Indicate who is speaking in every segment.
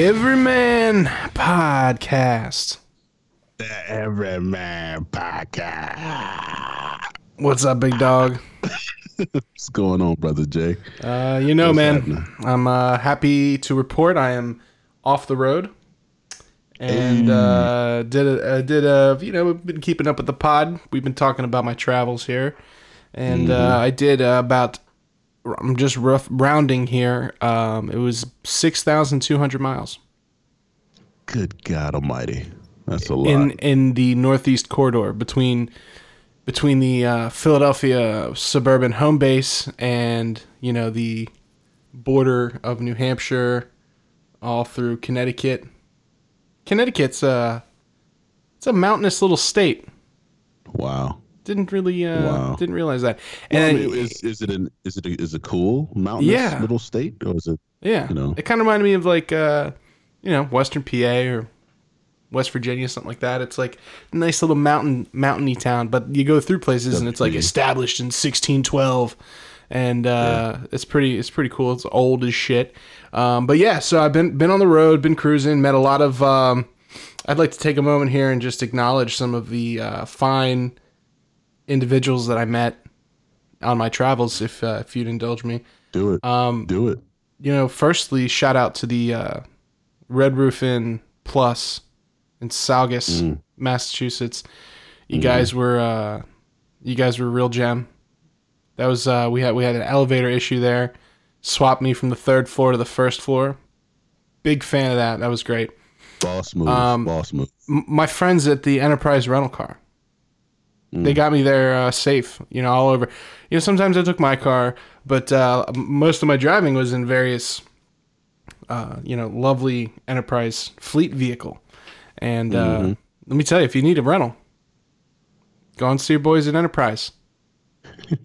Speaker 1: The Everyman Podcast.
Speaker 2: The Everyman Podcast.
Speaker 1: What's up, big dog?
Speaker 2: What's going on, brother Jay?
Speaker 1: Uh, you know,
Speaker 2: What's
Speaker 1: man,
Speaker 2: happening?
Speaker 1: I'm uh, happy to report I am off the road, and uh, did a, uh, did a you know we've been keeping up with the pod. We've been talking about my travels here, and uh, I did uh, about I'm just rough rounding here. Um, it was six thousand two hundred miles
Speaker 2: Good God Almighty, that's a lot.
Speaker 1: in in the northeast corridor between between the uh, Philadelphia suburban home base and you know the border of New Hampshire, all through Connecticut. Connecticut's uh it's a mountainous little state.
Speaker 2: wow.
Speaker 1: Didn't really uh
Speaker 2: Wow.
Speaker 1: didn't realize that.
Speaker 2: Well, I
Speaker 1: And
Speaker 2: mean, is, is it an is it a, is it cool mountainous
Speaker 1: Yeah.
Speaker 2: little state or is it?
Speaker 1: yeah,
Speaker 2: you know.
Speaker 1: it kind of reminded me of like uh you know Western PA or West Virginia, something like that. It's like a nice little mountain mountainy town, but you go through places and it's like established in 1612, and uh, it's pretty it's pretty cool. It's old as shit. Um, but yeah, so I've been been on the road, been cruising, met a lot of. Um, I'd like to take a moment here and just acknowledge some of the uh, fine individuals that I met on my travels. If uh, if you'd indulge me,
Speaker 2: Do it.
Speaker 1: um,
Speaker 2: Do it.
Speaker 1: you know, firstly, shout out to the uh, Red Roof Inn Plus in Saugus,
Speaker 2: Mm.
Speaker 1: Massachusetts. You
Speaker 2: Mm-hmm.
Speaker 1: guys were uh, you guys were a real gem. That was uh, we had we had an elevator issue there. Swapped me from the third floor to the first floor. Big fan of that. That was great.
Speaker 2: Boss move.
Speaker 1: um,
Speaker 2: boss move.
Speaker 1: M- my friends at the Enterprise rental car.
Speaker 2: Mm.
Speaker 1: They got me there uh, safe, you know, all over. You know, sometimes I took my car, but uh, most of my driving was in various, uh, you know, lovely Enterprise fleet vehicle. And uh,
Speaker 2: Mm-hmm.
Speaker 1: let me tell you, if you need a rental, go and see your boys at Enterprise.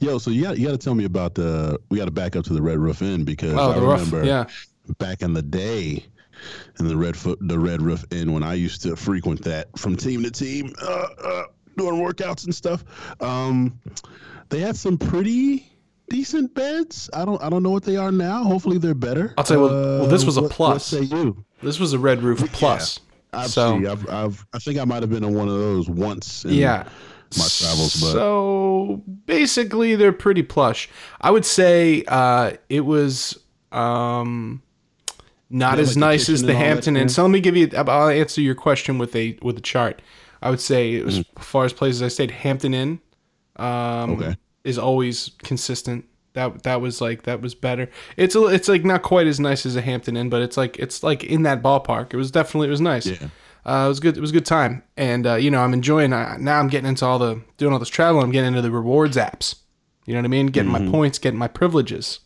Speaker 2: Yo, so you got you got to tell me about the. We got to back up to the Red Roof Inn because
Speaker 1: Oh,
Speaker 2: I remember
Speaker 1: yeah.
Speaker 2: back in the day in the Red Foot, the Red Roof Inn when I used to frequent that from team to team, uh, uh, doing workouts and stuff. Um, they had some pretty decent beds. I don't I don't know what they are now. Hopefully they're better.
Speaker 1: I'll tell you what- well, this was a plus.
Speaker 2: What say you?
Speaker 1: This was a Red Roof Plus.
Speaker 2: I've,
Speaker 1: So-
Speaker 2: see, I've, I've I think I might have been on one of those once. in
Speaker 1: Yeah.
Speaker 2: my travels, but
Speaker 1: So basically, they're pretty plush. I would say uh, it was um, not
Speaker 2: Yeah,
Speaker 1: as
Speaker 2: like
Speaker 1: nice as the
Speaker 2: and
Speaker 1: Hampton Inn.
Speaker 2: there?
Speaker 1: So let me give you. I'll answer your question with a with a chart. I would say it was,
Speaker 2: Mm.
Speaker 1: as far as places I stayed, Hampton Inn um,
Speaker 2: Okay.
Speaker 1: is always consistent. That that was like that was better. It's a, it's like not quite as nice as a Hampton Inn, but it's like it's like in that ballpark. It was definitely it was nice.
Speaker 2: Yeah.
Speaker 1: Uh, it was good. It was a good time, and uh, you know I'm enjoying. Uh, now I'm getting into all the doing all this travel. I'm getting into the rewards apps. You know what I mean? Getting
Speaker 2: Mm-hmm.
Speaker 1: my points, getting my privileges.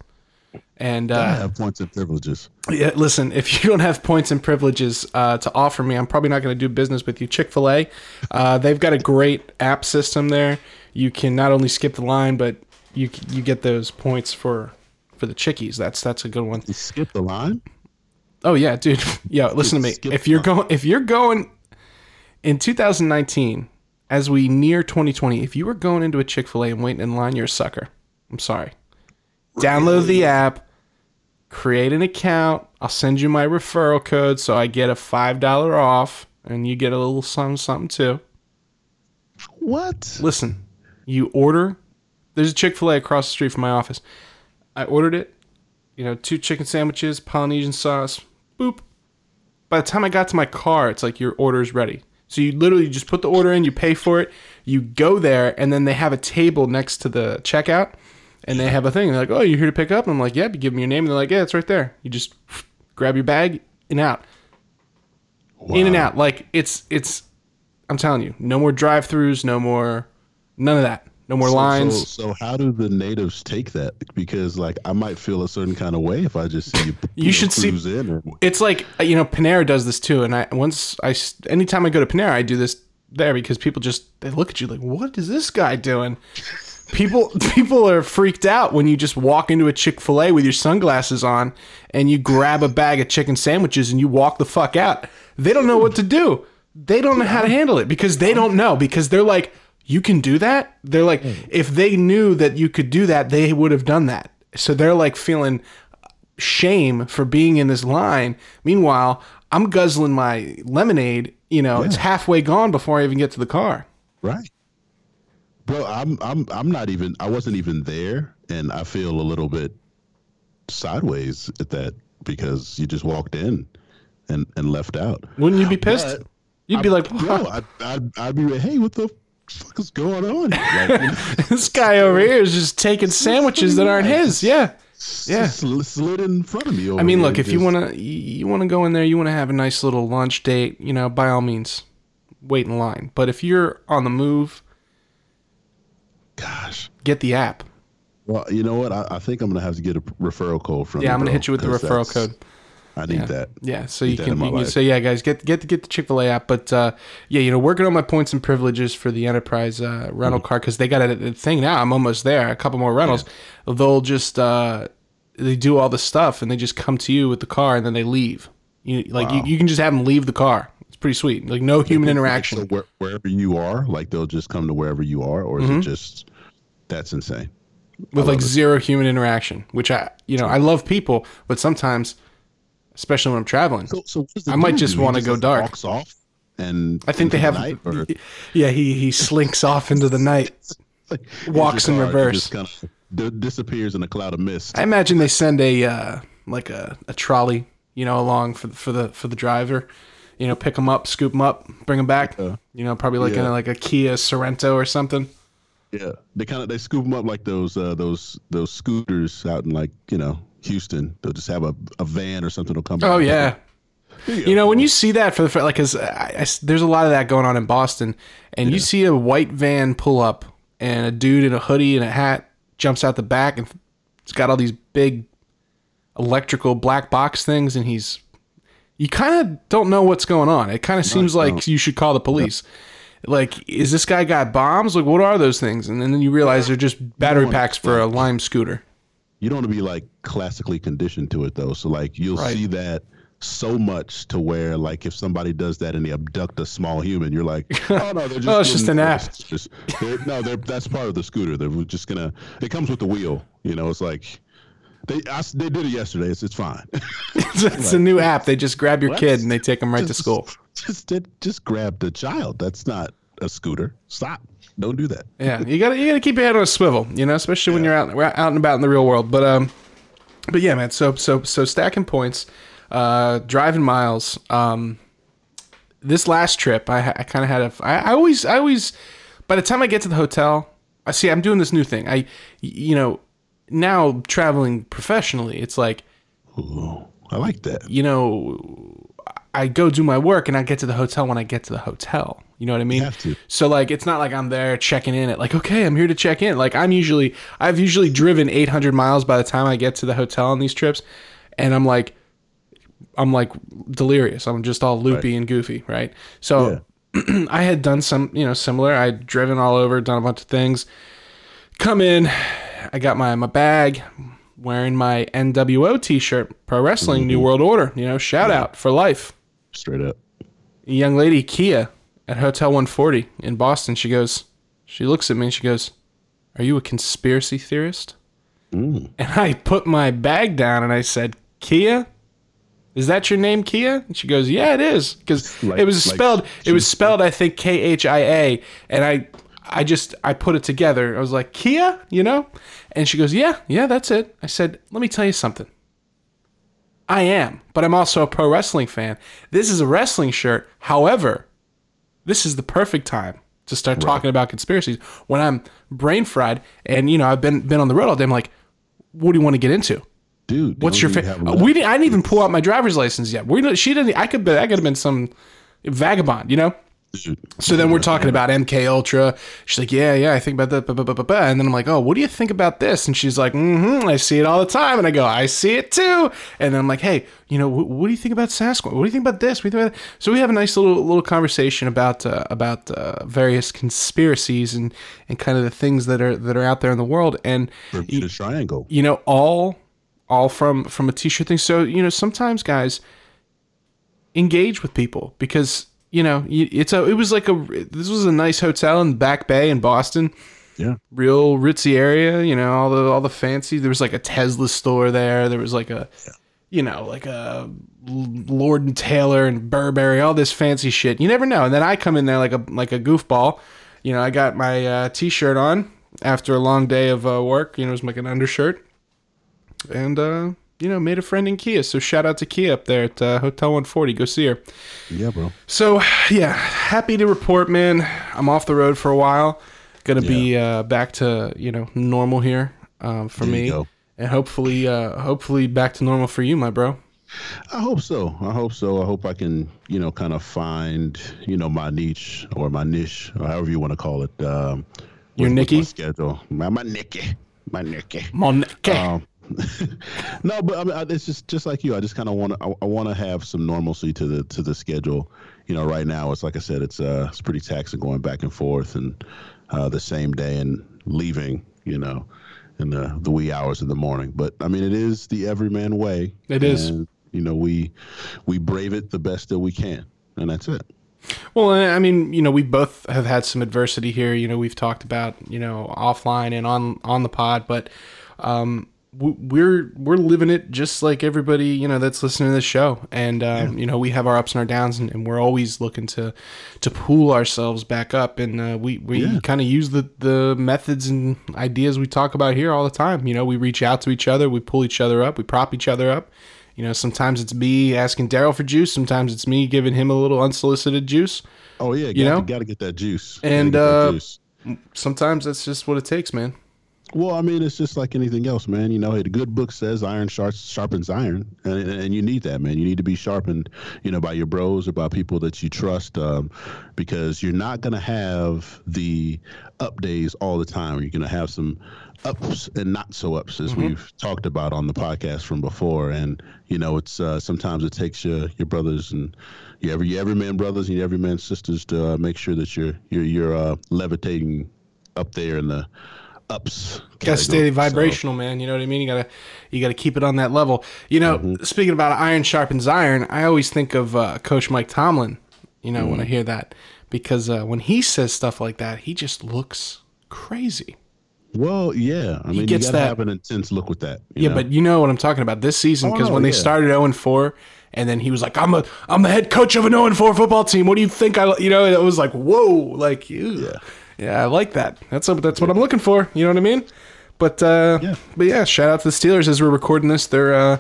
Speaker 1: And
Speaker 2: I
Speaker 1: uh,
Speaker 2: have points and privileges.
Speaker 1: yeah, listen, if you don't have points and privileges uh, to offer me, I'm probably not going to do business with you. Chick Fil A, uh, they've got a great app system there. You can not only skip the line, but you you get those points for for the chickies. That's that's a good one.
Speaker 2: You skip the line.
Speaker 1: Oh yeah, dude. Yeah, listen to me. If you're going, if you're going in 2019, as we near 2020, if you were going into a Chick Fil A and waiting in line, you're a sucker. I'm sorry. Download the app, create an account. I'll send you my referral code so I get a five dollar off, and you get a little something something too.
Speaker 2: What?
Speaker 1: Listen, you order. There's a Chick Fil A across the street from my office. I ordered it. You know, two chicken sandwiches, Polynesian sauce. Boop. By the time I got to my car, it's like your order's ready. So you literally just put the order in, you pay for it, you go there, and then they have a table next to the checkout, and they have a thing. They're like, "Oh, you're here to pick up?" And I'm like, "Yep." You give them your name, and they're like, "Yeah, it's right there." You just grab your bag and out, in and out. Like it's it's. I'm telling you, no more drive-throughs, no more, none of that, no more
Speaker 2: So-
Speaker 1: lines.
Speaker 2: So, so how do the natives take that? Because like I might feel a certain kind of way if I just see you.
Speaker 1: You
Speaker 2: know,
Speaker 1: should see-
Speaker 2: cruise in and,
Speaker 1: it's like you know Panera does this too, and I once I anytime I go to Panera, I do this there because people just they look at you like, what is this guy doing? People people are freaked out when you just walk into a Chick Fil A with your sunglasses on and you grab a bag of chicken sandwiches and you walk the fuck out. They don't know what to do. They don't know how to handle it because they don't know because they're like, you can do that. They're like, if they knew that you could do that, they would have done that. So they're like feeling shame for being in this line. Meanwhile, I'm guzzling my lemonade. You know, it's halfway gone before I even get to the car.
Speaker 2: Right. Bro, I'm I'm I'm not even I wasn't even there and I feel a little bit sideways at that because you just walked in and and left out.
Speaker 1: Wouldn't you be pissed?
Speaker 2: But
Speaker 1: You'd be like,
Speaker 2: Bro, I I'd, I'd be like, hey, what the fuck is going on? Like, you know,
Speaker 1: this guy over here is just taking sandwiches that aren't his. Yeah. Yeah.
Speaker 2: sl- slid in front of me. Over
Speaker 1: I mean, look, if you want to, you want to go in there, you want to have a nice little lunch date, you know, by all means, wait in line. But if you're on the move,
Speaker 2: gosh.
Speaker 1: get the app.
Speaker 2: Well, you know what? I, I think I'm gonna have to get a referral code from.
Speaker 1: Yeah,
Speaker 2: you,
Speaker 1: I'm gonna
Speaker 2: bro,
Speaker 1: hit you with the referral code.
Speaker 2: I need
Speaker 1: Yeah.
Speaker 2: that.
Speaker 1: Yeah, so you can, you can so yeah, guys, get get get the Chick Fil A app. But uh, yeah, you know, working on my points and privileges for the enterprise uh, rental
Speaker 2: Mm-hmm.
Speaker 1: car because they got a, a thing now. I'm almost there. A couple more rentals. They'll just uh, they do all the stuff and they just come to you with the car and then they leave. You like you,
Speaker 2: Wow.
Speaker 1: you can just have them leave the car. It's pretty sweet. Like no human interaction.
Speaker 2: So where, wherever you are, like they'll just come to wherever you are, or is
Speaker 1: Mm-hmm.
Speaker 2: it just that's insane?
Speaker 1: with like zero human interaction, which I, you know, I love people, but sometimes, especially when I'm traveling,
Speaker 2: So, so
Speaker 1: I might just wanna go dark.
Speaker 2: Walks off, and
Speaker 1: I think they have,
Speaker 2: the
Speaker 1: yeah, he he slinks off into the night.
Speaker 2: like,
Speaker 1: walks in reverse.
Speaker 2: Kind of disappears in a cloud of mist.
Speaker 1: I imagine they send a uh, like a, a trolley, you know, along for for the for the driver, you know, pick them up, scoop them up, bring them back.
Speaker 2: Yeah.
Speaker 1: You know, probably like in a, like a Kia Sorento or something.
Speaker 2: Yeah, they kind of they scoop them up like those uh, those those scooters out in like you know Houston. They'll just have a, a van or something. will come.
Speaker 1: Oh yeah.
Speaker 2: You
Speaker 1: You know, when you see that for the like, cause I, I there's a lot of that going on in Boston, and you see a white van pull up, and a dude in a hoodie and a hat jumps out the back, and it's got all these big electrical black box things, and he's you kind of don't know what's going on. It kind of seems like you should call the police. Like, is this guy got bombs? Like, what are those things? And then you realize they're just battery packs for a Lime scooter.
Speaker 2: you don't want to be like classically conditioned to it though. So like you'll
Speaker 1: Right.
Speaker 2: see that so much to where like if somebody does that and they abduct a small human, you're like, oh no, they're just
Speaker 1: Oh, it's just an app.
Speaker 2: just- they're- no, they're that's part of the scooter. They're just gonna. It comes with the wheel. You know, it's like they I, they did it yesterday. It's it's fine.
Speaker 1: it's, it's a new app. They just grab your kid and they take them right to school.
Speaker 2: Just did just grab the child. That's not a scooter. Stop. Don't do that.
Speaker 1: Yeah, you gotta you gotta keep your head on a swivel, you know, especially when you're out out and about in the real world. But um, but yeah, man. So so so stacking points, uh, driving miles. Um, this last trip, I, I kind of had a. I, I always I always, by the time I get to the hotel, I see I'm doing this new thing. I, you know, now traveling professionally, it's like
Speaker 2: Ooh, I like that.
Speaker 1: you know, I go do my work and I get to the hotel when I get to the hotel. You know what I mean?
Speaker 2: have to.
Speaker 1: So like, it's not like I'm there checking in at like, okay, I'm here to check in. Like I'm usually, I've usually driven 800 miles by the time I get to the hotel on these trips, and I'm like, I'm like delirious. I'm just all loopy and goofy, right? So I had done some, you know, similar. I'd driven all over, done a bunch of things. Come in, I got my my bag, wearing my NWO T-shirt, Pro Wrestling New World Order. You know, shout out for life.
Speaker 2: Straight up.
Speaker 1: A young lady, Kia, at Hotel 140 in Boston. She goes, she looks at me and she goes, "Are you a conspiracy theorist?"
Speaker 2: Mm.
Speaker 1: And I put my bag down and I said, "Kia." Is that your name, Kia? And she goes, "Yeah, it is." Because
Speaker 2: Like-
Speaker 1: it was spelled.
Speaker 2: she
Speaker 1: it was
Speaker 2: was-
Speaker 1: spelled, I think, K H I A, and I, I just, I put it together. I was like, "Kia," you know? And she goes, "Yeah, yeah, that's it." I said, "Let me tell you something. I am, but I'm also a pro wrestling fan. This is a wrestling shirt. However, this is the perfect time to start talking about conspiracies when I'm brain fried and you know I've been been on the road all day. I'm like, what do you want to get into?
Speaker 2: Dude,
Speaker 1: What's your favorite? We didn't, I didn't even pull out my driver's license yet. We she didn't. I could. be- I could have been some vagabond, you know. So then we're talking about MK Ultra. She's like, yeah, yeah, I think about that. Blah, blah, blah, blah, blah. And then I'm like, oh, what do you think about this? And she's like, mm-hmm, I see it all the time. And I go, I see it too. And then I'm like, hey, you know, wh- what do you think about Sasquatch? What do you think about this? What do you think about that? So we have a nice little little conversation about uh, about uh, various conspiracies and and kind of the things that are that are out there in the world. And
Speaker 2: Bermuda Triangle.
Speaker 1: you know all all from from a t-shirt thing so you know sometimes guys engage with people because you know it's a it was like a this was a nice hotel in back bay in boston
Speaker 2: Yeah.
Speaker 1: real ritzy area. You know, all the all the fancy. There was like a Tesla store there. There was like a, you know, like a Lord and Taylor and Burberry. All this fancy shit. You never know. And then I come in there like a like a goofball. You know, I got my uh, t-shirt on after a long day of uh, work. You know, it was like an undershirt, and uh, you know, made a friend in Kia. So shout out to Kia up there at uh, Hotel 140. Go see her.
Speaker 2: Yeah, bro.
Speaker 1: So yeah, happy to report, man. I'm off the road for a while. Gonna be uh, back to you know normal here um, for
Speaker 2: There
Speaker 1: me, and hopefully, uh, hopefully back to normal for you, my bro.
Speaker 2: I hope so. I hope so. I hope I can, you know, kind of find, you know, my niche or my niche, or however you want to call it. Um,
Speaker 1: Your
Speaker 2: with- with
Speaker 1: Nicky?
Speaker 2: my schedule. My, my Nicky. My Nicky.
Speaker 1: Monke.
Speaker 2: Um, no, but I mean, I- it's just just like you. I just kind of want to. I, I want to have some normalcy to the to the schedule. You know, right now it's like I said, it's uh, it's pretty taxing going back and forth and uh, the same day and leaving. You know, in the the wee hours of the morning. But I mean, it is the everyman way.
Speaker 1: It is.
Speaker 2: And, you know, we we brave it the best that we can, and that's it.
Speaker 1: Well, I mean, you know, we both have had some adversity here. You know, we've talked about you know offline and on on the pod, but um, we're we're living it just like everybody you know that's listening to this show. And um, you know, we have our ups and our downs, and, and we're always looking to to pull ourselves back up. And uh, we we
Speaker 2: Yeah.
Speaker 1: kind of use the the methods and ideas we talk about here all the time. You know, we reach out to each other, we pull each other up, we prop each other up. You know, sometimes it's me asking Darrell for juice. Sometimes it's me giving him a little unsolicited juice.
Speaker 2: Oh yeah,
Speaker 1: You
Speaker 2: got,
Speaker 1: know?
Speaker 2: got to get that juice.
Speaker 1: And,
Speaker 2: get that
Speaker 1: uh,
Speaker 2: juice.
Speaker 1: Sometimes that's just what it takes, man.
Speaker 2: Well, I mean, it's just like anything else, man. You know, hey, the good book says iron sharpens iron, and, and you need that, man. You need to be sharpened, you know, by your bros or by people that you trust, um, because you're not gonna have the up days all the time. You're gonna have some ups and not so ups, as we've talked about on the podcast from before. And you know, it's uh, sometimes it takes your your brothers and your every your everyman brothers and your everyman sisters to uh, make sure that you're you're you're uh, levitating up there in the ups.
Speaker 1: Got to stay vibrational, man. You know what I mean? You gotta you gotta keep it on that level. You know,
Speaker 2: Mm-hmm.
Speaker 1: speaking about iron sharpens iron, I always think of uh, Coach Mike Tomlin. You know,
Speaker 2: Mm.
Speaker 1: when I hear that, because uh, when he says stuff like that, he just looks crazy.
Speaker 2: Well, yeah. I mean, you
Speaker 1: gets
Speaker 2: gotta
Speaker 1: that-
Speaker 2: have an intense look with that. you
Speaker 1: Yeah,
Speaker 2: know?
Speaker 1: but you know what I'm talking about this season
Speaker 2: Oh,
Speaker 1: because
Speaker 2: no,
Speaker 1: when they started 0 and 4, and then he was like, "I'm a I'm the head coach of an 0 and 4 football team. What do you think I you know?" It was like, "Whoa!" Like, ew. yeah, yeah, I like that. That's a, that's what I'm looking for. You know what I mean? But uh,
Speaker 2: Yeah.
Speaker 1: but yeah, shout out to the Steelers as we're recording this. They're uh,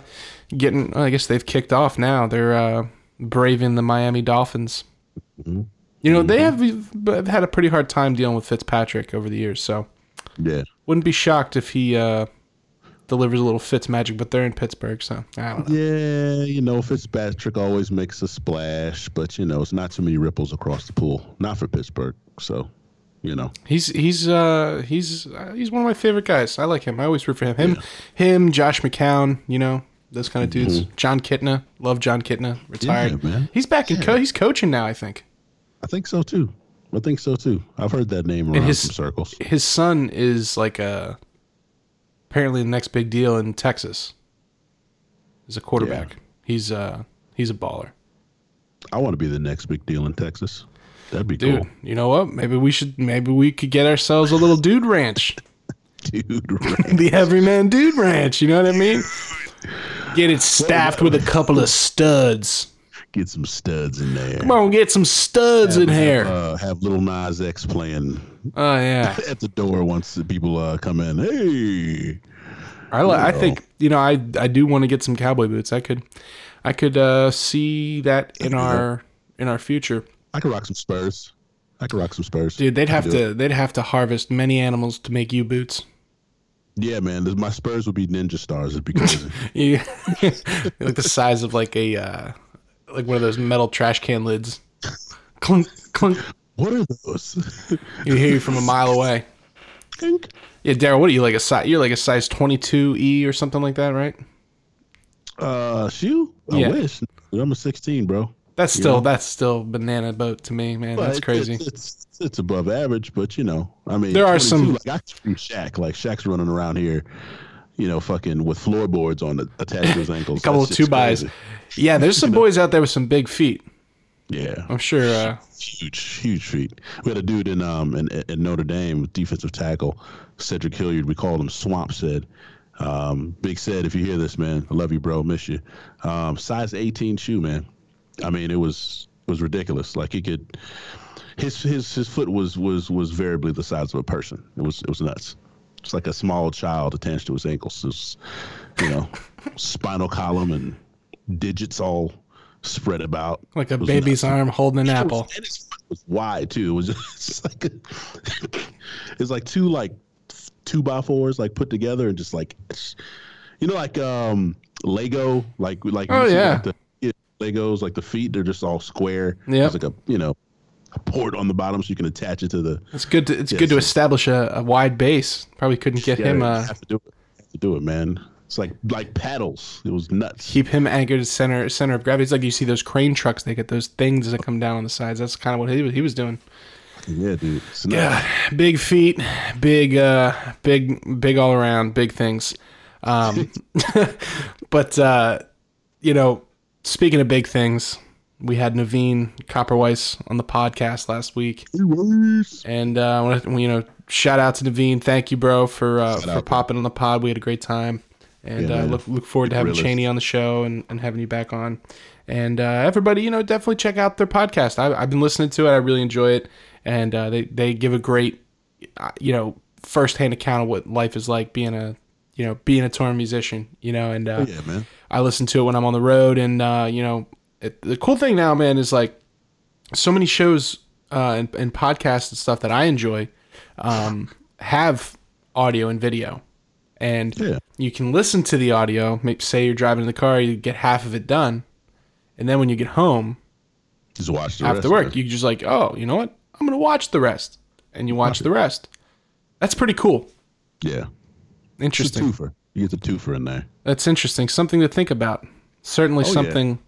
Speaker 1: getting. I guess they've kicked off now. They're uh, braving the Miami Dolphins.
Speaker 2: Mm-hmm.
Speaker 1: You know they have have had a pretty hard time dealing with Fitzpatrick over the years, so
Speaker 2: yeah.
Speaker 1: wouldn't be shocked if he uh, delivers a little Fitz magic. But they're in Pittsburgh, so I don't know.
Speaker 2: Yeah, you know, Fitzpatrick always makes a splash, but you know, it's not too many ripples across the pool. Not for Pittsburgh, so you know.
Speaker 1: He's he's uh he's uh, he's one of my favorite guys. I like him. I always root for him. Him, him, Josh McCown. You know those kind of dudes. Jon Kitna, love Jon Kitna. Retired.
Speaker 2: Mm-hmm. Yeah, man.
Speaker 1: He's back in. Co- he's coaching now. I think
Speaker 2: I think so too. I think so too. I've heard that name around
Speaker 1: his-
Speaker 2: some circles.
Speaker 1: his son is like a apparently the next big deal in Texas. He's a quarterback. He's uh he's a baller,
Speaker 2: I want to be the next big deal in Texas. That'd be
Speaker 1: dude.
Speaker 2: cool,
Speaker 1: You know what? Maybe we should. Maybe we could get ourselves a little dude ranch.
Speaker 2: dude. Right?
Speaker 1: the Everyman Dude Ranch. You know what I mean? Get it staffed with a couple of studs.
Speaker 2: Get some studs in there.
Speaker 1: Come on, get some studs in here.
Speaker 2: Uh, have Lil Nas X playing
Speaker 1: Oh yeah,
Speaker 2: at the door once the people uh, come in. Hey,
Speaker 1: I li- I think you know I I do want to get some cowboy boots. I could I could uh, see that in our in our future,
Speaker 2: I could rock some Spurs. I could rock some Spurs.
Speaker 1: dude. They'd have to they'd have to harvest many animals to make you boots.
Speaker 2: Yeah, man. th- My Spurs would be ninja stars. It'd be crazy.
Speaker 1: You like the size of like a uh, like one of those metal trash can lids. Clunk clunk.
Speaker 2: what are those?
Speaker 1: You hear you from a mile away.
Speaker 2: Clink.
Speaker 1: Yeah, Darrell, what are you like a size? You're like a size 22 E or something like that, right?
Speaker 2: uh, shoe? I
Speaker 1: Yeah.
Speaker 2: wish. I'm a 16, bro.
Speaker 1: That's still that's still banana boat to me, man. That's crazy.
Speaker 2: It's, it's it's above average, but you know, I mean,
Speaker 1: There are some-
Speaker 2: Like I from Shaq. Like Shaq's running around here, you know, fucking with floorboards on the attached to his ankles.
Speaker 1: A couple of two buys.
Speaker 2: crazy.
Speaker 1: Yeah, there's some boys out there with some big feet.
Speaker 2: Yeah,
Speaker 1: I'm sure. Uh,
Speaker 2: huge, huge feet. We had a dude in um in, in Notre Dame, defensive tackle, Cedric Hilliard. We called him Swamp. Said, um, Big said, if you hear this, man, I love you, bro. Miss you. Um, size 18 shoe, man. I mean, it was it was ridiculous. Like he could, his his his foot was was was variably the size of a person. It was it was nuts. It's like a small child attached to his ankles. It's, you know, spinal column and digits all spread about.
Speaker 1: like a baby's
Speaker 2: nuts.
Speaker 1: arm holding an
Speaker 2: It was-
Speaker 1: apple.
Speaker 2: And his foot was wide too. It was just like a, it's like two like two by fours like put together and just like you know like um Lego like like
Speaker 1: Oh, yeah.
Speaker 2: like, the yeah, Legos like the feet they're just all square.
Speaker 1: Yeah,
Speaker 2: There's like a you know a port on the bottom so you can attach it to the.
Speaker 1: It's good. To, it's
Speaker 2: Yes.
Speaker 1: good to establish a, a wide base. Probably couldn't get
Speaker 2: Yeah,
Speaker 1: him.
Speaker 2: you
Speaker 1: Uh,
Speaker 2: have to do it. Have to do it, man. It's like like paddles. It was nuts.
Speaker 1: keep him anchored center center of gravity. It's like you see those crane trucks. They get those things that come down on the sides. That's kind of what he was he was doing.
Speaker 2: Yeah, dude. It's.
Speaker 1: Yeah, big feet, big, uh, big, big all around, big things. Um, but uh, you know, speaking of big things, we had Naveen Copperweiss on the podcast last week, and uh, I want to you know shout out to Naveen. Thank you, bro, for uh, for
Speaker 2: out, bro.
Speaker 1: popping on the pod. We had a great time, and
Speaker 2: Yeah,
Speaker 1: uh,
Speaker 2: man.
Speaker 1: look look forward to having
Speaker 2: realist.
Speaker 1: Cheney on the show and, and having you back on. And uh, everybody, you know, definitely check out their podcast. I, I've been listening to it. I really enjoy it, and uh, they they give a great, uh, you know, firsthand account of what life is like being a, you know, being a touring musician. You know, and uh,
Speaker 2: Yeah, man.
Speaker 1: I listen to it when I'm on the road, and uh, you know, it, the cool thing now, man, is like so many shows uh, and, and podcasts and stuff that I enjoy um, have audio and video, and
Speaker 2: Yeah.
Speaker 1: you can listen to the audio. Maybe say you're driving in the car, you get half of it done, and then when you get home
Speaker 2: Just watch the
Speaker 1: after work, you just like, oh, you know what? I'm gonna watch the rest, and you watch the rest. That's pretty cool.
Speaker 2: Yeah. It's
Speaker 1: Interesting.
Speaker 2: twofer. You get the twofer in there.
Speaker 1: That's interesting. Something to think about. Certainly
Speaker 2: Oh, yeah.
Speaker 1: something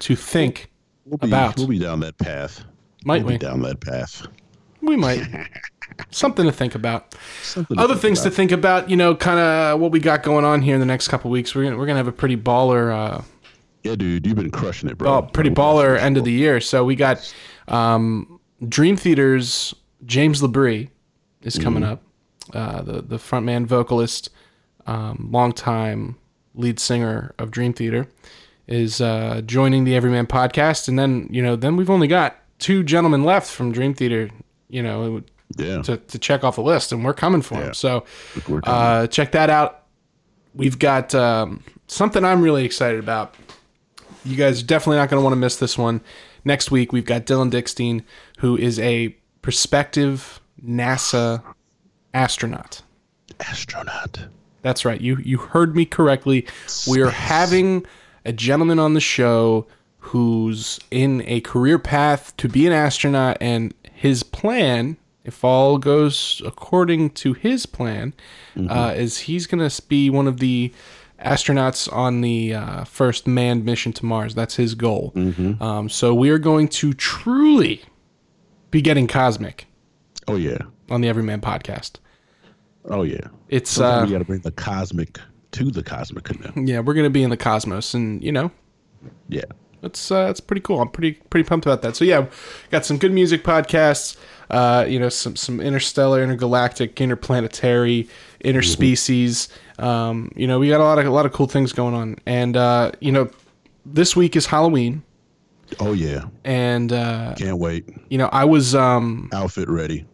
Speaker 1: to think.
Speaker 2: We'll be,
Speaker 1: About.
Speaker 2: We'll be down that path.
Speaker 1: Might
Speaker 2: we'll
Speaker 1: we?
Speaker 2: be down that path.
Speaker 1: We might. Something to think about.
Speaker 2: Something
Speaker 1: Other
Speaker 2: think
Speaker 1: things
Speaker 2: about.
Speaker 1: to think about, you know, kind of what we got going on here in the next couple weeks. We're gonna we're gonna have a pretty baller, uh,
Speaker 2: Yeah, dude, you've been crushing it, bro.
Speaker 1: oh, pretty baller end of the year. So we got um, Dream Theater's James LaBrie is coming up. Uh, the the frontman vocalist, um, longtime lead singer of Dream Theater, is uh, joining the Everyman podcast, and then you know then we've only got two gentlemen left from Dream Theater. You know,
Speaker 2: Yeah.
Speaker 1: to, to check off the list, and we're coming for
Speaker 2: Yeah.
Speaker 1: them. So uh, check that out. We've got um, something I'm really excited about. You guys are definitely not going to want to miss this one. Next week, we've got Dylan Dickstein, who is a prospective NASA astronaut.
Speaker 2: Astronaut.
Speaker 1: That's right. You you heard me correctly. We are having a gentleman on the show who's in a career path to be an astronaut and his plan, if all goes according to his plan, uh, is he's going to be one of the astronauts on the uh, first manned mission to Mars. That's his goal. Um, so we are going to truly be getting cosmic
Speaker 2: Oh yeah.
Speaker 1: On the Everyman podcast.
Speaker 2: Oh yeah.
Speaker 1: It's
Speaker 2: Sometimes
Speaker 1: uh,
Speaker 2: we got to bring the cosmic to the cosmic canoe.
Speaker 1: yeah, we're gonna be in the cosmos, and you know,
Speaker 2: Yeah.
Speaker 1: it's uh, it's pretty cool. I'm pretty pretty pumped about that. So yeah, got some good music podcasts. Uh, you know, some some interstellar, intergalactic, interplanetary, interspecies. Um, you know, we got a lot of a lot of cool things going on, and uh, you know, this week is Halloween,
Speaker 2: Oh yeah.
Speaker 1: and uh,
Speaker 2: Can't wait.
Speaker 1: you know, I was um
Speaker 2: Outfit ready.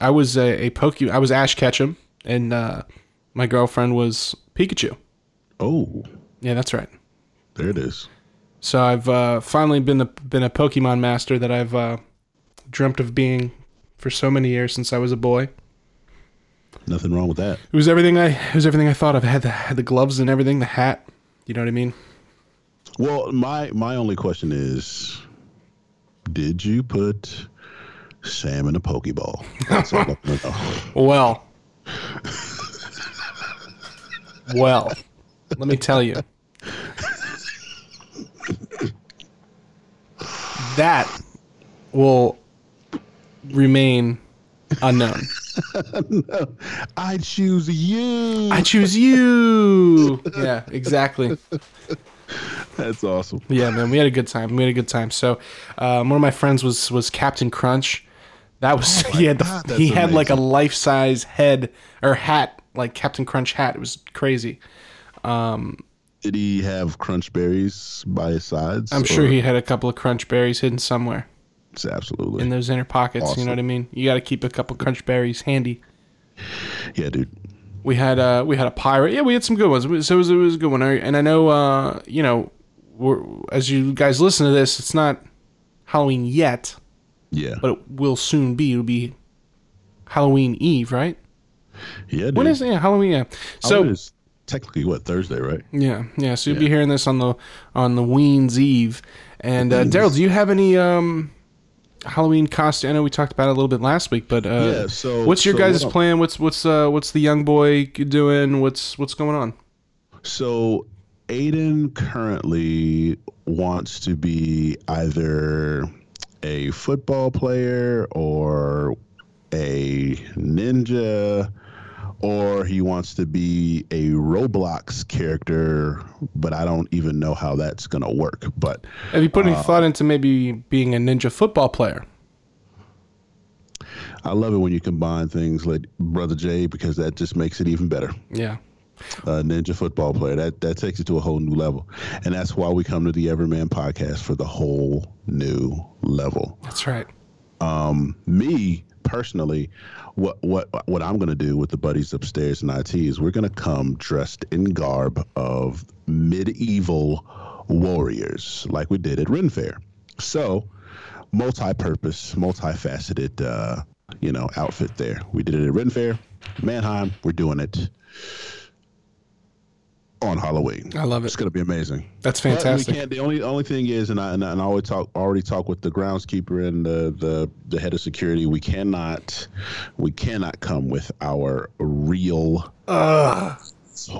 Speaker 1: I was a, a Pokemon. I was Ash Ketchum, and uh, my girlfriend was Pikachu.
Speaker 2: Oh,
Speaker 1: Yeah, that's right.
Speaker 2: there it is.
Speaker 1: So I've uh, finally been a been a Pokemon master that I've uh, dreamt of being for so many years since I was a boy.
Speaker 2: Nothing wrong with that.
Speaker 1: It was everything I it was everything I thought of. I had the had the gloves and everything, the hat. You know what I mean?
Speaker 2: Well, my my only question is, did you put Sam in a Pokeball? That's all I wanna know.
Speaker 1: Well, well, let me tell you. That will remain unknown.
Speaker 2: I choose you.
Speaker 1: I choose you. Yeah, exactly.
Speaker 2: That's awesome.
Speaker 1: Yeah, man, we had a good time. We had a good time. So, um, one of my friends was was Captain Crunch. That was he had the,
Speaker 2: God,
Speaker 1: he had like a life size head or hat, like Captain Crunch hat. It was crazy.
Speaker 2: Um, Did he have crunch berries by his sides?
Speaker 1: I'm sure he had a couple of Crunch berries hidden somewhere It's
Speaker 2: absolutely.
Speaker 1: in those inner pockets. You know what I mean? You got to keep a couple Crunch berries handy.
Speaker 2: yeah, dude.
Speaker 1: We had uh we had a pirate. Yeah, we had some good ones. So it was, it was a good one. And I know uh you know we're, as you guys listen to this, it's not Halloween yet,
Speaker 2: Yeah.
Speaker 1: but it will soon be. It'll be Halloween Eve, right?
Speaker 2: yeah, dude.
Speaker 1: When is it? Yeah, Halloween? Yeah. So
Speaker 2: is technically what Thursday, right?
Speaker 1: yeah, yeah. So you'll be hearing this on the on the Ween's Eve. And uh, Darrell, do you have any um Halloween costume? I know we talked about it a little bit last week, but uh,
Speaker 2: Yeah, so-
Speaker 1: what's your
Speaker 2: so
Speaker 1: guys'
Speaker 2: what-
Speaker 1: plan? What's what's uh what's the young boy doing? What's what's going on?
Speaker 2: So Aiden currently wants to be either a football player or a ninja or he wants to be a Roblox character, but I don't even know how that's going to work. But
Speaker 1: Have you
Speaker 2: Uh,
Speaker 1: put any thought into maybe being a ninja football player?
Speaker 2: I love it when you combine things like Brother Jay because that just makes it even better.
Speaker 1: Yeah.
Speaker 2: Uh, ninja football player. That that takes it to a whole new level, and that's why we come to the Everyman podcast for the whole new level.
Speaker 1: That's right.
Speaker 2: Me personally, what what what I'm gonna do with the buddies upstairs in IT is we're gonna come dressed in garb of medieval warriors, like we did at Ren Fair. So, multi-purpose, multifaceted, uh, you know, outfit there. We did it at Ren Fair, Manheim. We're doing it on Halloween.
Speaker 1: I love it.
Speaker 2: It's gonna be amazing.
Speaker 1: That's
Speaker 2: But
Speaker 1: fantastic.
Speaker 2: we can't. The only only thing is, and I and I, and I always talk already talk with the groundskeeper and the, the the head of security. We cannot we cannot come with our real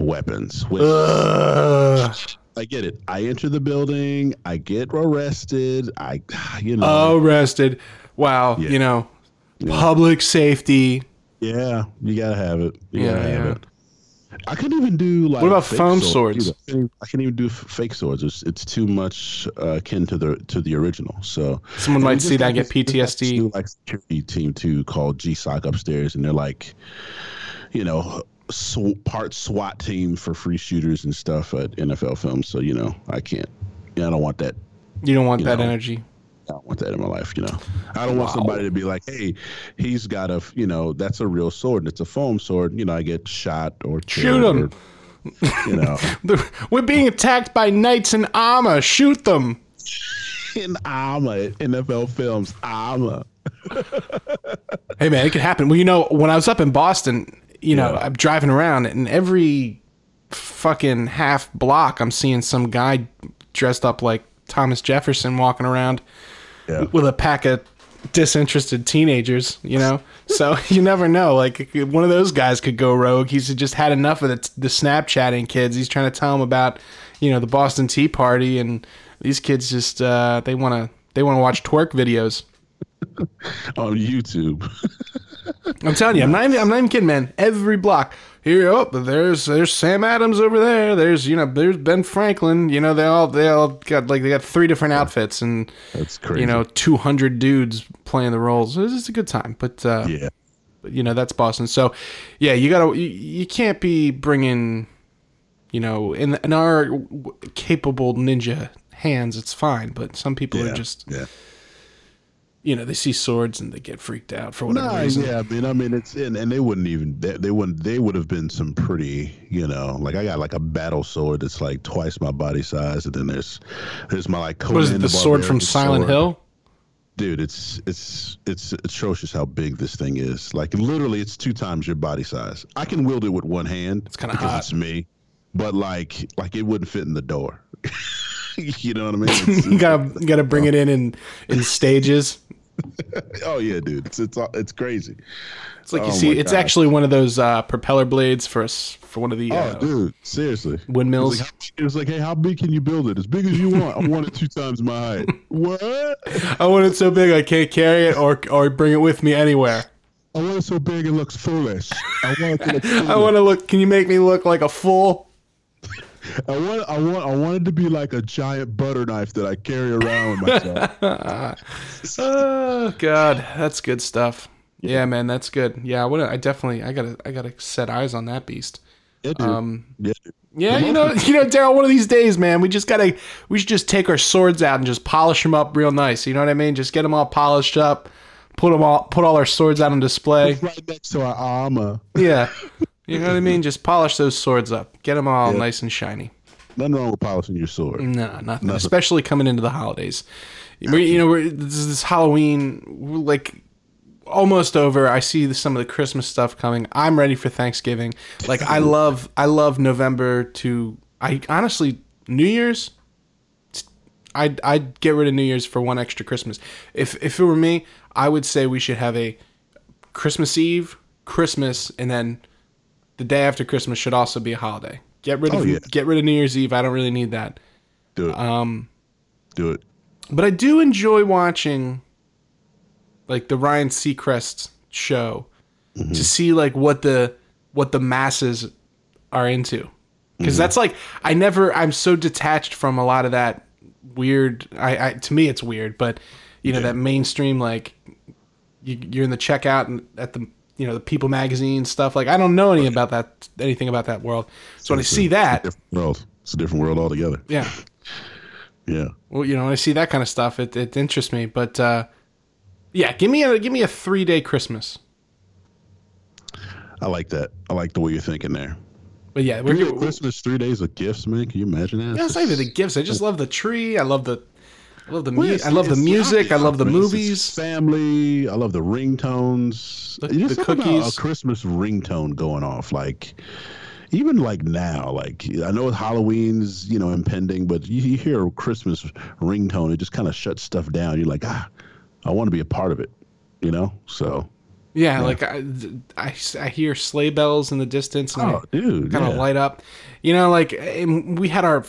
Speaker 2: weapons. Which,
Speaker 1: Ugh.
Speaker 2: I get it. I enter the building. I get arrested. I you know
Speaker 1: Arrested. Wow.
Speaker 2: Yeah.
Speaker 1: You know, public safety.
Speaker 2: yeah. You gotta have it. You
Speaker 1: Yeah,
Speaker 2: gotta have
Speaker 1: yeah.
Speaker 2: it. I couldn't even do like.
Speaker 1: What about foam swords?
Speaker 2: either. I can't even- I can't even do f- fake swords. It's, it's too much uh, akin to the to the original. So
Speaker 1: Someone might see that and get
Speaker 2: this- we got
Speaker 1: PTSD.
Speaker 2: new, like security team too called GSOC upstairs, and they're like, you know, sw- part SWAT team for free shooters and stuff at NFL films. So you know, I can't. Yeah, I don't want that.
Speaker 1: You don't want
Speaker 2: you
Speaker 1: that
Speaker 2: know.
Speaker 1: energy.
Speaker 2: I don't want that in my life. You know, I don't want
Speaker 1: Wow.
Speaker 2: somebody to be like, hey, he's got a, you know, that's a real sword and it's a foam sword. You know, I get shot or
Speaker 1: Shoot 'em.
Speaker 2: or, You know,
Speaker 1: We're being attacked by knights in armor. Shoot them.
Speaker 2: in armor, NFL films, armor.
Speaker 1: Hey man, it could happen. Well, you know, when I was up in Boston, you know,
Speaker 2: Yeah.
Speaker 1: I'm driving around, and every fucking half block, I'm seeing some guy dressed up like Thomas Jefferson walking around
Speaker 2: Yeah.
Speaker 1: with a pack of disinterested teenagers. You know, so you never know. Like one of those guys could go rogue. He's just had enough of the, the Snapchatting kids. He's trying to tell them about, you know, the Boston Tea Party, and these kids just uh, they want to they want to watch twerk videos.
Speaker 2: on YouTube.
Speaker 1: I'm telling you, I'm not even, I'm not even kidding, man. Every block. Here, oh, there's there's Sam Adams over there. There's you know there's Ben Franklin. You know they all they all got like they got three different outfits and
Speaker 2: That's crazy.
Speaker 1: you know 200 dudes playing the roles. It's just a good time, but uh,
Speaker 2: yeah.
Speaker 1: you know that's Boston. So yeah, you gotta you, you can't be bringing you know in in our capable ninja hands. It's fine, but some people
Speaker 2: Yeah.
Speaker 1: are just
Speaker 2: yeah.
Speaker 1: You know they see swords and they get freaked out for whatever
Speaker 2: Nah,
Speaker 1: reason.
Speaker 2: yeah, I mean, I mean, it's and, and they wouldn't even they, they wouldn't they would have been some pretty, you know, like I got like a battle sword that's like twice my body size, and then there's there's my like
Speaker 1: What is it?
Speaker 2: Conan
Speaker 1: The sword from Silent
Speaker 2: sword.
Speaker 1: Hill?
Speaker 2: dude. It's it's it's atrocious how big this thing is. Like literally, it's two times your body size. I can wield it with one hand. It's
Speaker 1: kinda
Speaker 2: because
Speaker 1: hot.
Speaker 2: it's me, but like like it wouldn't fit in the door. you know what I mean?
Speaker 1: You gotta you gotta bring it in in, in stages.
Speaker 2: oh yeah, dude. It's it's it's crazy.
Speaker 1: It's like you
Speaker 2: Oh
Speaker 1: see, it's
Speaker 2: God.
Speaker 1: actually one of those uh, propeller blades for us for one of the
Speaker 2: Oh,
Speaker 1: uh,
Speaker 2: dude, seriously.
Speaker 1: windmills.
Speaker 2: It was, like, it was like, hey, how big can you build it? As big as you want. I want it two times my height. What?
Speaker 1: I want it so big I can't carry it or or bring it with me anywhere.
Speaker 2: I want it so big it looks foolish. I want it to look foolish.
Speaker 1: I want to look. Can you make me look like a fool?
Speaker 2: I want, I want, I wanted to be like a giant butter knife that I carry around with myself.
Speaker 1: oh God, that's good stuff. Yeah, man, that's good. Yeah, I want I definitely, I gotta, I gotta set eyes on that beast.
Speaker 2: Yeah, dude.
Speaker 1: Um,
Speaker 2: yeah, dude.
Speaker 1: Yeah, you know, you know, Darrell. One of these days, man, we just gotta, we should just take our swords out and just polish them up real nice. You know what I mean? Just get them all polished up, put them all, put all our swords out on display.
Speaker 2: right next to our armor.
Speaker 1: Yeah, you know what I mean? Just polish those swords up, get them all
Speaker 2: Yeah.
Speaker 1: nice and shiny.
Speaker 2: Nothing wrong with polishing your sword.
Speaker 1: No, nothing. Especially coming into the holidays. We, you know, we're, this this Halloween, like almost over. I see the, some of the Christmas stuff coming. I'm ready for Thanksgiving. Like I love, I love November to. I honestly, New Year's. I'd I'd get rid of New Year's for one extra Christmas. If if it were me, I would say we should have a Christmas Eve, Christmas, and then the day after Christmas should also be a holiday. Get rid of
Speaker 2: Oh, yeah.
Speaker 1: get rid of New Year's Eve. I don't really need that.
Speaker 2: Do it.
Speaker 1: Um,
Speaker 2: Do it.
Speaker 1: but I do enjoy watching like the Ryan Seacrest show
Speaker 2: Mm-hmm.
Speaker 1: to see like what the what the masses are into. Because
Speaker 2: Mm-hmm.
Speaker 1: that's like I never I'm so detached from a lot of that weird I, I to me it's weird, but you know, that mainstream like you, you're in the checkout and at the you know the People magazine stuff. Like I don't know any about that anything about that world. So when I see that,
Speaker 2: Different world. It's a different world altogether.
Speaker 1: yeah,
Speaker 2: Yeah.
Speaker 1: well, you know, when I see that kind of stuff, it, it interests me. But uh, yeah, give me a give me a three day Christmas.
Speaker 2: I like that. I like the way you're thinking there.
Speaker 1: But yeah, we're
Speaker 2: Three
Speaker 1: gonna,
Speaker 2: Christmas, three days of gifts, man. Can you imagine that?
Speaker 1: yeah, it's not even the gifts. I just love the tree. I love the, I love the
Speaker 2: Well,
Speaker 1: mu- I love the music. I love the
Speaker 2: ambiance. It's- it's
Speaker 1: movies.
Speaker 2: family. I love the ringtones.
Speaker 1: The-
Speaker 2: You
Speaker 1: the
Speaker 2: just about
Speaker 1: cookies.
Speaker 2: A Christmas ringtone going off, like even like now, like I know Halloween's you know impending, but you, you hear a Christmas ringtone, it just kind of shuts stuff down. You're like, ah, I want to be a part of it, you know. So,
Speaker 1: Yeah, like I, I, I hear sleigh bells in the distance and
Speaker 2: oh, dude,
Speaker 1: kind of
Speaker 2: yeah.
Speaker 1: light up. You know, like we had our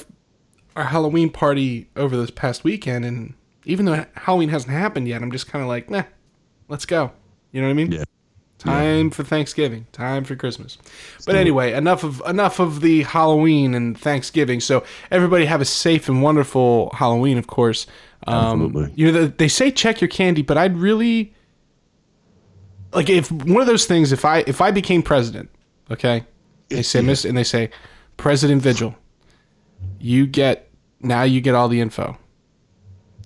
Speaker 1: our Halloween party over this past weekend, and even though Halloween hasn't happened yet, I'm just kind of like, nah, let's go. You know what I mean?
Speaker 2: Yeah.
Speaker 1: Time for Thanksgiving. Time for Christmas. But anyway, enough of enough of the Halloween and Thanksgiving. So everybody have a safe and wonderful Halloween, of course. Um,
Speaker 2: Absolutely.
Speaker 1: You know, they say check your candy, but I'd really like if one of those things. If I if I became president, okay, they say miss and they say President Vigil, you get now you get all the info.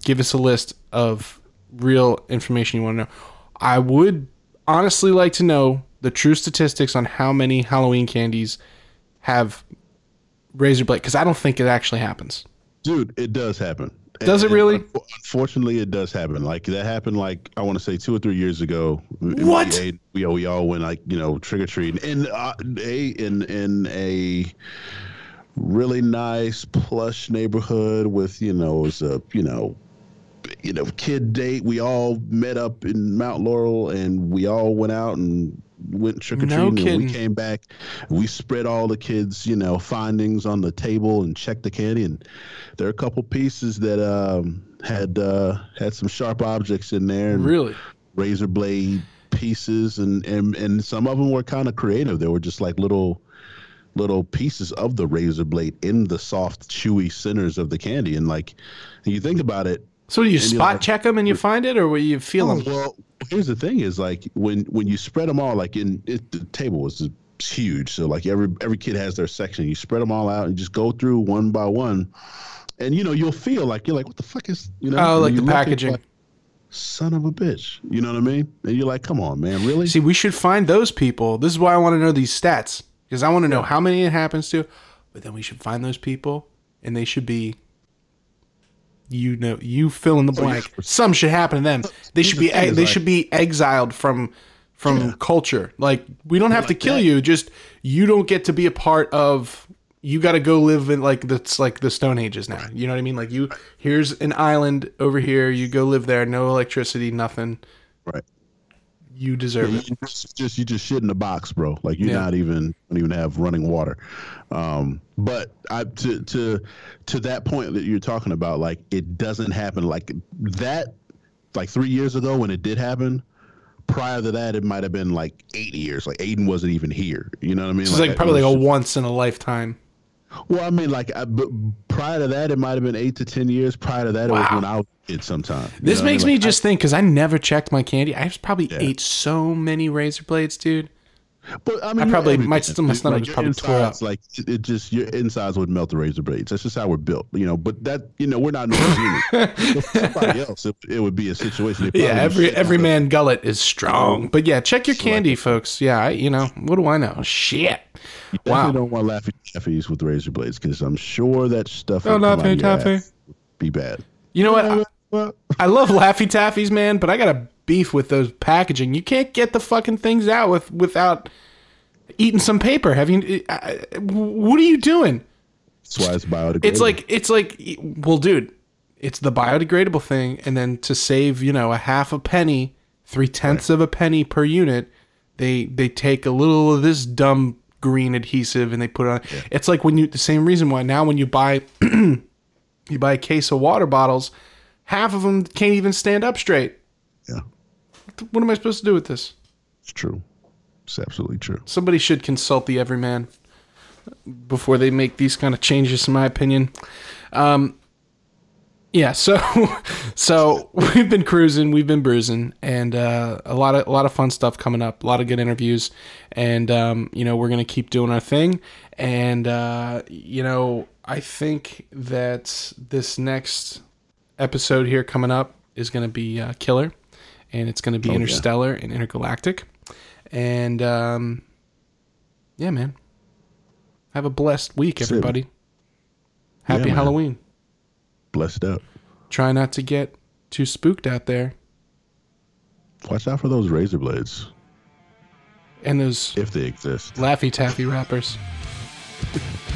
Speaker 1: Give us a list of real information you want to know. I would honestly like to know the true statistics on how many Halloween candies have razor blade because I don't think it actually happens.
Speaker 2: Dude, it does happen.
Speaker 1: Does it really?
Speaker 2: Unfortunately, it does happen. Like that happened. Like I want to say two or three years ago. We-
Speaker 1: What?
Speaker 2: We, we, we all went like you know trick or treating in uh, a in in a really nice plush neighborhood with you know it was a you know you know kid date. We all met up in Mount Laurel and we all went out and went trick or treating No and we came back. We spread all the kids you know findings on the table and checked the candy and there are a couple pieces that um, had uh, had some sharp objects in there, and
Speaker 1: Really?
Speaker 2: razor blade pieces, and and and some of them were kind of creative. They were just like little little pieces of the razor blade in the soft, chewy centers of the candy, and like you think about it.
Speaker 1: So do you spot
Speaker 2: like-
Speaker 1: check them and you find it, or will you feel
Speaker 2: Oh,
Speaker 1: them?
Speaker 2: well, here's the thing: is like when when you spread them all, like in it, the table was huge, so like every every kid has their section. You spread them all out and just go through one by one, and you know you'll feel like you're like, what the fuck is you know?
Speaker 1: Oh, like the packaging.
Speaker 2: like, Son of a bitch, you know what I mean? And you're like, come on, man, really?
Speaker 1: See, we should find those people. This is why I want to know these stats because I want to know how many it happens to. But then we should find those people, and they should be. You know, you fill in the blank. Some should happen to them. They should be. They
Speaker 2: like-
Speaker 1: should be exiled from from culture. Like we don't have to kill
Speaker 2: that.
Speaker 1: you. Just you don't get to be a part of. You got to go live in like that's like the Stone Ages now. You know what I mean? Like you, here's an island over here. You go live there. No electricity, nothing.
Speaker 2: right.
Speaker 1: You deserve it.
Speaker 2: just, you just shit in the box, bro. Like you're
Speaker 1: Yeah.
Speaker 2: not even don't even have running water. Um, but I to to to that point that you're talking about, like it doesn't happen like that. Like three years ago when it did happen. Prior to that, it might have been like eight years. Like Aiden wasn't even here. You know what I mean?
Speaker 1: It's like
Speaker 2: it
Speaker 1: probably like a once in a lifetime.
Speaker 2: Well, I mean, like, I, but prior to that, it might have been eight to ten years. Prior to that, it was when I was a kid. Sometime
Speaker 1: This
Speaker 2: what I
Speaker 1: makes
Speaker 2: mean?
Speaker 1: me
Speaker 2: Like,
Speaker 1: just think because I never checked my candy. I just probably
Speaker 2: Yeah.
Speaker 1: ate so many razor blades, dude.
Speaker 2: But I mean,
Speaker 1: I probably- my
Speaker 2: man.
Speaker 1: st- my stomach
Speaker 2: Like,
Speaker 1: was
Speaker 2: your
Speaker 1: probably tore
Speaker 2: insides, Like it, it just your insides would melt the razor blades. That's just how we're built, you know. But that you know we're not normal humans. If somebody else, it, it would be a situation.
Speaker 1: Yeah, every every
Speaker 2: out of-
Speaker 1: man gullet is strong. Oh, but yeah, check your candy, folks. Yeah, I, you know what do I know? Shit.
Speaker 2: You
Speaker 1: Wow.
Speaker 2: don't want laffy taffies with razor blades because I'm sure that stuff
Speaker 1: Oh,
Speaker 2: would come out
Speaker 1: Laffy Taffy.
Speaker 2: be bad.
Speaker 1: You know what? I, I love Laffy Taffies, man, but I got a beef with those packaging. You can't get the fucking things out with without eating some paper. Have you? I- what are you doing?
Speaker 2: That's why it's biodegradable.
Speaker 1: It's like it's like well, dude, it's the biodegradable thing, and then to save you know a half a penny, three tenths of a penny per unit, they they take a little of this dumb green adhesive and they put it on. It's like when you the same reason why now when you buy you buy a case of water bottles, half of them can't even stand up straight.
Speaker 2: Yeah,
Speaker 1: What am I supposed to do with this?
Speaker 2: it's true. It's absolutely true.
Speaker 1: Somebody should consult the everyman before they make these kind of changes, in my opinion. Um, yeah, so so we've been cruising, we've been bruising, and uh, a lot of a lot of fun stuff coming up, a lot of good interviews, and um, you know we're gonna keep doing our thing, and uh, you know I think that this next episode here coming up is gonna be uh, killer, and it's gonna be
Speaker 2: yeah.
Speaker 1: interstellar and intergalactic, and um, yeah, man, have a blessed week, everybody. Happy
Speaker 2: man.
Speaker 1: Halloween
Speaker 2: Blessed up.
Speaker 1: try not to get too spooked out there
Speaker 2: Watch out for those razor blades
Speaker 1: and those
Speaker 2: if they exist.
Speaker 1: laffy taffy wrappers.